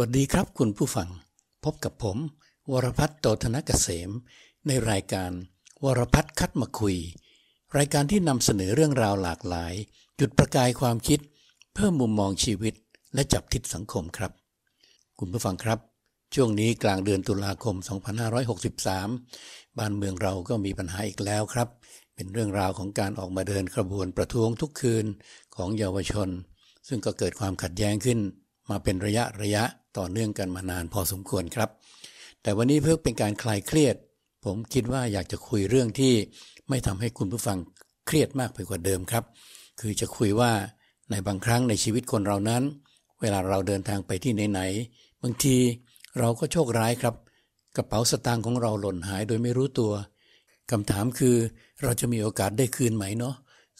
วัสดีครับคุณผู้ฟัง พบกับผม วรพัฒน์โตธนกเกษม ในรายการ วรพัฒน์คัดมาคุย รายการที่นำเสนอเรื่องราวหลากหลาย จุดประกายความคิด เพิ่มมุมมองชีวิต และจับทิศสังคมครับ คุณผู้ฟังครับ ช่วงนี้กลางเดือนตุลาคม 2563 บ้านเมืองเราก็มีปัญหาอีกแล้วครับ เป็นเรื่องราวของการออกมาเดินขบวนประท้วงทุกคืนของเยาวชน ซึ่งก็เกิดความขัดแย้งขึ้นมาเป็นระยะระยะ ต่อเนื่องกันมานานพอสมควรครับ แต่วันนี้เพื่อเป็นการคลายเครียด ผมคิดว่าอยากจะคุยเรื่องที่ไม่ทำให้คุณผู้ฟังเครียดมากไปกว่าเดิมครับ คือจะคุยว่าในบางครั้งในชีวิตคนเรานั้น เวลาเราเดินทางไปที่ไหนๆบางทีเราก็โชคร้ายครับ กระเป๋าสตางค์ของเราหล่นหายโดยไม่รู้ตัวคำถามคือเราจะมีโอกาสได้คืนไหมเนาะ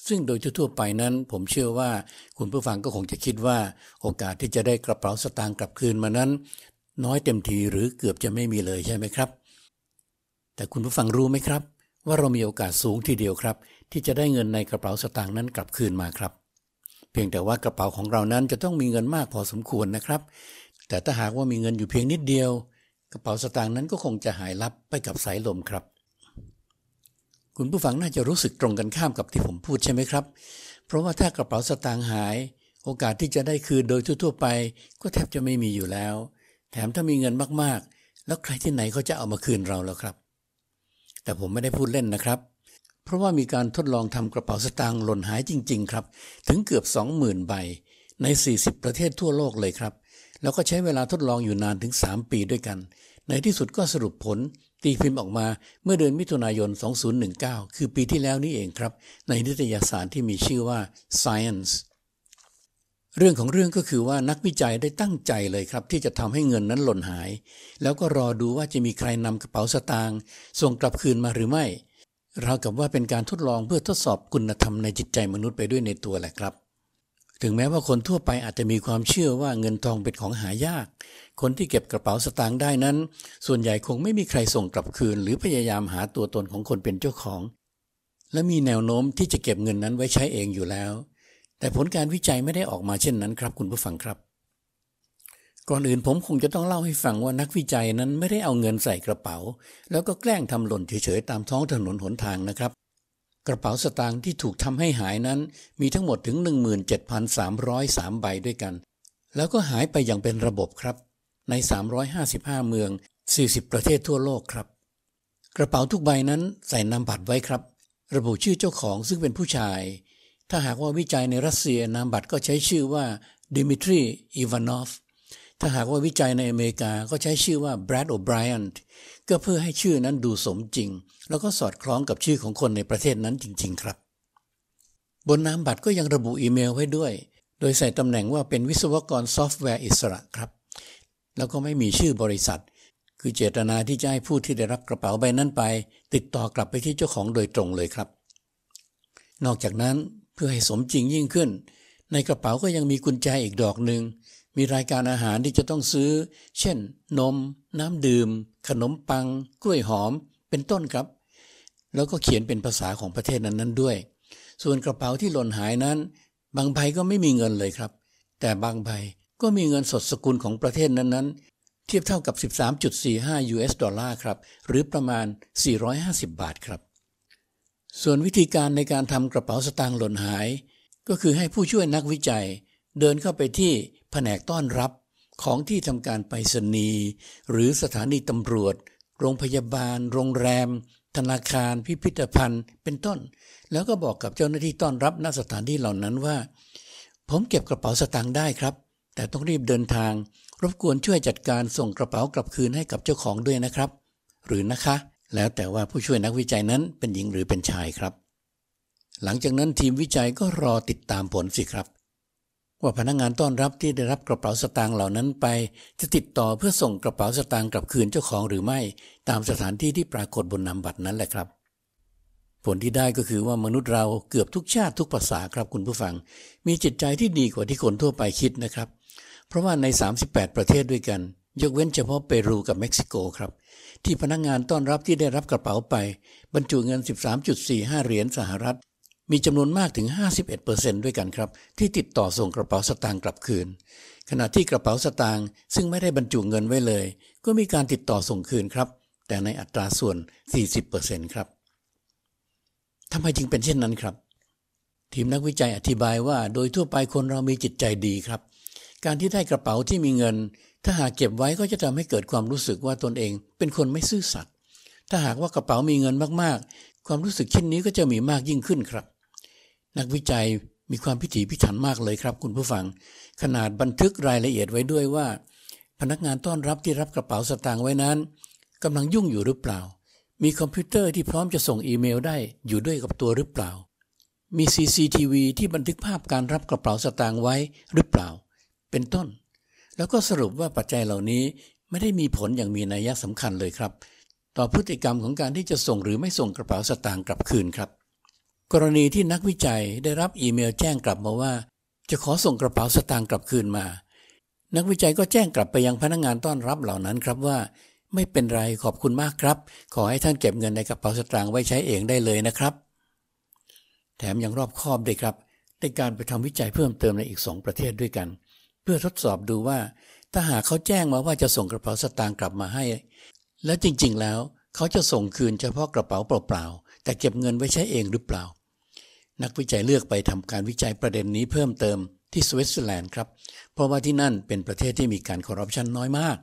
ซึ่งโดยทั่วไปนั้น ผมเชื่อว่าคุณผู้ฟังก็คงจะคิดว่า โอกาสที่จะได้กระเป๋าสตางค์กลับคืนมานั้น น้อยเต็มทีหรือเกือบจะไม่มีเลยใช่ไหมครับ แต่คุณผู้ฟังรู้ไหมครับ ว่าเรามีโอกาสสูงทีเดียวครับ ที่จะได้เงินในกระเป๋าสตางค์นั้นกลับคืนมาครับ เพียงแต่ว่ากระเป๋าของเรานั้นจะต้องมีเงินมากพอสมควรนะครับ แต่ถ้าหากว่ามีเงินอยู่เพียงนิดเดียว กระเป๋าสตางค์นั้นก็คงจะหายลับไปกับสายลมครับ คุณผู้ฟังน่าจะรู้สึกตรงกันข้ามกับที่ผมพูดใช่ไหมครับ เพราะว่าถ้ากระเป๋าสตางค์หาย โอกาสที่จะได้คืนโดยทั่วๆไป ก็แทบจะไม่มีอยู่แล้ว แถมถ้ามีเงินมากๆ แล้วใครที่ไหนเขาจะเอามาคืนเราแล้วครับ แต่ผมไม่ได้พูดเล่นนะครับ เพราะว่ามีการทดลองทำกระเป๋าสตางค์หล่นหายจริง ๆ ครับ ถึงเกือบ 20,000 ใบ ใน 40 ประเทศทั่วโลกเลยครับ แล้วก็ใช้เวลาทดลองอยู่นานถึง 3 ปีด้วยกัน ในที่สุดก็สรุปผลตีพิมพ์ออกมาเมื่อเดือนมิถุนายน 2019 คือปีที่แล้วนี่เองครับ ในนิตยสารที่มีชื่อว่า Science เรื่องของเรื่องก็คือว่านักวิจัยได้ตั้งใจเลยครับ ที่จะทำให้เงินนั้นหล่นหาย แล้วก็รอดูว่าจะมีใครนำกระเป๋าสตางค์ส่งกลับคืนมาหรือไม่เรากับว่าเป็นการทดลองเพื่อทดสอบคุณธรรมในจิตใจมนุษย์ไปด้วยในตัวแหละครับ ถึงแม้ว่าคนทั่วไปอาจจะมีความเชื่อว่าเงินทองเป็นของหายาก คนที่เก็บกระเป๋าสตางค์ได้นั้น ส่วนใหญ่คงไม่มีใครส่งกลับคืน หรือพยายามหาตัวตนของคนเป็นเจ้าของ และมีแนวโน้มที่จะเก็บเงินนั้นไว้ใช้เองอยู่แล้ว แต่ผลการวิจัยไม่ได้ออกมาเช่นนั้นครับ คุณผู้ฟังครับ ก่อนอื่นผมคงจะต้องเล่าให้ฟังว่านักวิจัยนั้นไม่ได้เอาเงินใส่กระเป๋า แล้วก็แกล้งทำหล่นเฉยๆตามท้องถนนหนทางนะครับ กระเป๋าสตางค์ที่ถูกทำให้หายนั้น มีทั้งหมดถึง 17,303 ใบด้วยกัน แล้วก็หายไปอย่างเป็นระบบครับ ใน 355 เมือง 40 ประเทศทั่วโลกครับ กระเป๋าทุกใบนั้นใส่นามบัตรไว้ครับ ระบุชื่อเจ้าของซึ่งเป็นผู้ชาย ถ้าหากว่าวิจัยในรัสเซียนามบัตรก็ใช้ชื่อว่าดิมิทรี อีวานอฟ ถ้าหากว่าวิจัยในอเมริกาก็ใช้ชื่อว่าแบรดโอไบรอันก็เพื่อให้ชื่อนั้นดูสมจริง แล้วก็สอดคล้องกับชื่อของคนในประเทศนั้นจริง ๆ ครับ บนนามบัตรก็ยังระบุอีเมลไว้ด้วย โดยใส่ตำแหน่งว่าเป็นวิศวกรซอฟต์แวร์อิสระครับ แล้วก็ไม่มีชื่อบริษัท คือเจตนาที่จะให้ผู้ที่ได้รับกระเป๋าใบนั้นไป ติดต่อกลับไปที่เจ้าของโดยตรงเลยครับ นอกจากนั้นเพื่อให้สมจริงยิ่งขึ้น ในกระเป๋าก็ยังมีกุญแจอีกดอกหนึ่ง มีรายการอาหารที่จะต้องซื้อ เช่น นม น้ำดื่ม ขนมปัง กล้วยหอม เป็นต้นครับ แล้วก็เขียนเป็นภาษาของประเทศนั้นๆด้วย ส่วนกระเป๋าที่หล่นหายนั้น บางใบก็ไม่มีเงินเลยครับ แต่บางใบก็มีเงินสดสกุลของประเทศนั้นๆ เทียบเท่ากับ 13.45 US ดอลลาร์ครับ หรือประมาณ 450 บาทครับ ส่วนวิธีการในการทำกระเป๋าสตางค์หล่นหาย ก็คือให้ผู้ช่วยนักวิจัย เดินเข้าไปที่แผนกต้อนรับของที่ทำการไปรษณีย์หรือสถานีตำรวจ โรงพยาบาล โรงแรม ธนาคาร พิพิธภัณฑ์ เป็นต้น แล้วก็บอกกับเจ้าหน้าที่ต้อนรับณสถานที่เหล่านั้นว่า ผมเก็บกระเป๋าสตางค์ได้ครับ แต่ต้องรีบเดินทาง รบกวนช่วยจัดการส่งกระเป๋ากลับคืนให้กับเจ้าของด้วยนะครับ หรือนะคะ แล้วแต่ว่าผู้ช่วยนักวิจัยนั้นเป็นหญิงหรือเป็นชายครับ หลังจากนั้นทีมวิจัยก็รอติดตามผลสิครับ ว่าพนักงงานต้อนรับที่ได้รับกระเป๋าสตางค์เหล่านั้นไป จะติดต่อเพื่อส่งกระเป๋าสตางค์กลับคืนเจ้าของหรือไม่ ตามสถานที่ที่ปรากฏบนนามบัตรนั้นแหละครับ ผลที่ได้ก็คือว่ามนุษย์เราเกือบทุกชาติทุกภาษาครับคุณผู้ฟัง มีจิตใจที่ดีกว่าที่คนทั่วไปคิดนะครับ เพราะว่าใน 38 ประเทศด้วยกัน ยกเว้นเฉพาะเปรูกับเม็กซิโกครับ ที่พนักงงานต้อนรับที่ได้รับกระเป๋าไป บรรจุเงิน 13.45 เหรียญสหรัฐ มีจำนวนมากถึง 51%ด้วยกันครับ ที่ติดต่อส่งกระเป๋าสตางค์กลับคืน ขณะที่กระเป๋าสตางค์ซึ่งไม่ได้บรรจุเงินไว้เลย ก็มีการติดต่อส่งคืนครับ แต่ในอัตราส่วน 40%ครับทำไมจึงเป็นเช่นนั้นครับ ทีมนักวิจัยอธิบายว่า โดยทั่วไปคนเรามีจิตใจดีครับ การที่ได้กระเป๋าที่มีเงิน ถ้าหากเก็บไว้ก็จะทำให้เกิดความรู้สึกว่าตนเอง เป็นคนไม่ซื่อสัตย์ถ้าหากว่ากระเป๋ามีเงินมากๆ ความรู้สึกเช่นนี้ก็จะมีมากยิ่งขึ้นครับ นักวิจัยมีความพิถีพิถันมากเลยครับ คุณผู้ฟัง ขนาดบันทึกรายละเอียดไว้ด้วยว่า พนักงานต้อนรับที่รับกระเป๋าสตางค์ไว้นั้นกำลังยุ่งอยู่หรือเปล่า มีคอมพิวเตอร์ที่พร้อมจะส่งอีเมลได้อยู่ด้วยกับตัวหรือเปล่า มี CCTV ที่บันทึกภาพการรับกระเป๋าสตางค์ไว้หรือเปล่า เป็นต้น แล้วก็สรุปว่าปัจจัยเหล่านี้ไม่ได้มีผลอย่างมีนัยสำคัญเลยครับ ต่อพฤติกรรมของการที่จะส่งหรือไม่ส่งกระเป๋าสตางค์กลับคืนครับ กรณีที่นักวิจัยได้รับอีเมลแจ้งกลับมาว่า จะขอส่งกระเป๋าสตางค์กลับคืนมา นักวิจัยก็แจ้งกลับไปยังพนักงงานต้อนรับเหล่านั้นครับว่า ไม่เป็นไรขอบคุณมากครับ ขอให้ท่านเก็บเงินในกระเป๋าสตางค์ไว้ใช้เองได้เลยนะครับ แถมยังรอบคอบด้วยครับในการไปทำวิจัยเพิ่มเติมในอีกสองประเทศด้วยกัน เพื่อทดสอบดูว่า ถ้าหากเขาแจ้งมาว่าจะส่งกระเป๋าสตางค์กลับมาให้ แล้วจริงๆแล้วเขาจะส่งคืนเฉพาะกระเป๋าเปล่าๆแต่เก็บเงินไว้ใช้เองหรือเปล่า นักวิจัยเลือกไปทำการวิจัยประเด็นนี้เพิ่มเติมที่สวิตเซอร์แลนด์ครับ เพราะว่าที่นั่นเป็นประเทศที่มีการคอร์รัปชันน้อยมาก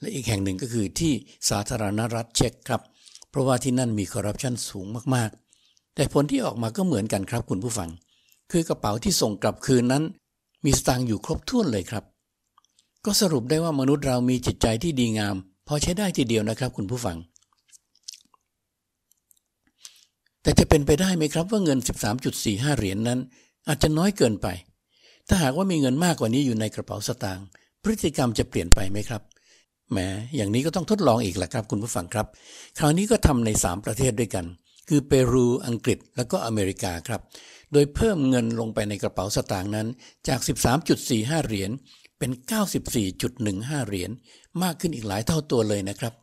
และอีกแห่งหนึ่งก็คือที่สาธารณรัฐเช็กครับ เพราะว่าที่นั่นมีคอร์รัปชันสูงมากๆ แต่ผลที่ออกมาก็เหมือนกันครับคุณผู้ฟัง คือกระเป๋าที่ส่งกลับคืนนั้น มีสตางค์อยู่ครบถ้วนเลยครับ ก็สรุปได้ว่ามนุษย์เรามีจิตใจที่ดีงาม พอใช้ได้ทีเดียวนะครับ คุณผู้ฟัง แต่จะเป็นไปได้ไหมครับว่าเงิน 13.45 เหรียญนนั้น อาจจะน้อยเกินไป ถ้าหากว่ามีเงินมากกว่านี้อยู่ในกระเป๋าสตางค์พฤติกรรมจะเปลี่ยนไปไหมครับแหมอย่างนี้ก็ต้องทดลองอีกแหละครับ คุณผู้ฟังครับ คราวนี้ก็ทำใน 3 ประเทศด้วยกัน คือเปรู อังกฤษ แล้วก็อเมริกาครับ โดยเพิ่มเงินลงไปในกระเป๋าสตางค์นั้น จาก 13.45 เหรียญเป็น 94.15 เหรียญมากขึ้นอีกหลายเท่าตัวเลยนะครับ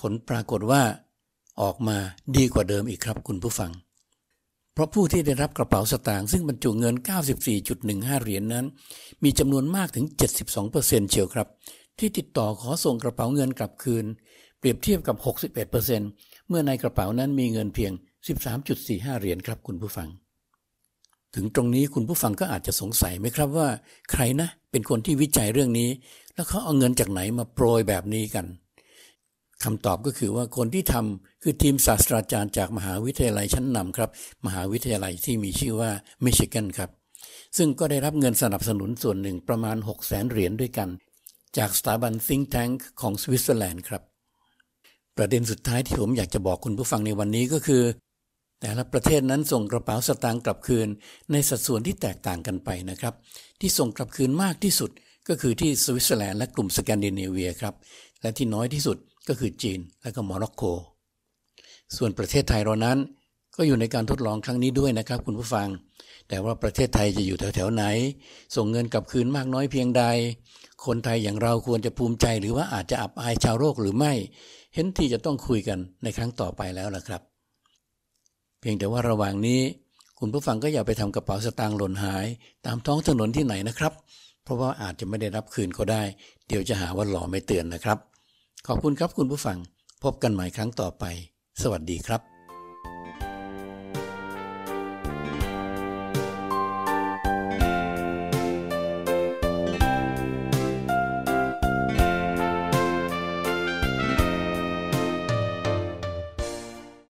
ผลปรากฏว่า ออกมาดีกว่าเดิมอีกครับคุณผู้ฟัง เพราะผู้ที่ได้รับกระเป๋าสตางค์ซึ่งบรรจุเงิน 94.15 เหรียญนนั้น มีจำนวนมากถึง 72%เชียวครับ ที่ติดต่อขอส่งกระเป๋าเงินกลับคืน เปรียบเทียบกับ 61%เมื่อในกระเป๋านั้นมีเงินเพียง 13.45 เหรียญครับคุณผู้ฟังถึงตรงนี้คุณผู้ฟังก็อาจจะสงสัยไหมครับว่า ใครนะ เป็นคนที่วิจัยเรื่องนี้ แล้วเขาเอาเงินจากไหนมาโปรยแบบนี้กัน คำตอบก็คือว่าคนที่ทำคือทีมศาสตราจารย์จากมหาวิทยาลัยชั้นนำครับ มหาวิทยาลัยที่มีชื่อว่ามิชิแกนครับ ซึ่งก็ได้รับเงินสนับสนุนส่วนหนึ่งประมาณ 6 0แสนเหรียญด้วยกัน จากสถาบัน Think Tank ของสวิตเซอร์แลนด์ครับ ประเด็นสุดท้ายที่ผมอยากจะบอกคุณผู้ฟังในวันนี้ก็คือ แต่ละประเทศนั้นส่งกระเป๋าสตางค์กลับคืน ในสัดส่วนที่แตกต่างกันไปนะครับ ที่ส่งกลับคืนมากที่สุดก็คือที่สวิตเซอร์แลนด์และกลุ่มสแกนดิเนเวียครับและที่น้อยที่สุด ก็คือจีนและก็โมร็อกโก ส่วนประเทศไทยเรานั้น ก็อยู่ในการทดลองครั้งนี้ด้วยนะครับ คุณผู้ฟัง แต่ว่าประเทศไทยจะอยู่แถวๆไหน ส่งเงินกลับคืนมากน้อยเพียงใด คนไทยอย่างเราควรจะภูมิใจหรือว่าอาจจะอับอายชาวโลกหรือไม่ เห็นที่จะต้องคุยกันในครั้งต่อไปแล้วล่ะครับ เพียงแต่ว่าระหว่างนี้ คุณผู้ฟังก็อย่าไปทำกระเป๋าสตางค์หล่นหาย ตามท้องถนนที่ไหนนะครับ เพราะว่าอาจจะไม่ได้รับคืนก็ได้ เดี๋ยวจะหาว่าหล่อไม่เตือนนะครับ ขอบคุณครับคุณผู้ฟัง พบกันใหม่ครั้งต่อไป สวัสดีครับ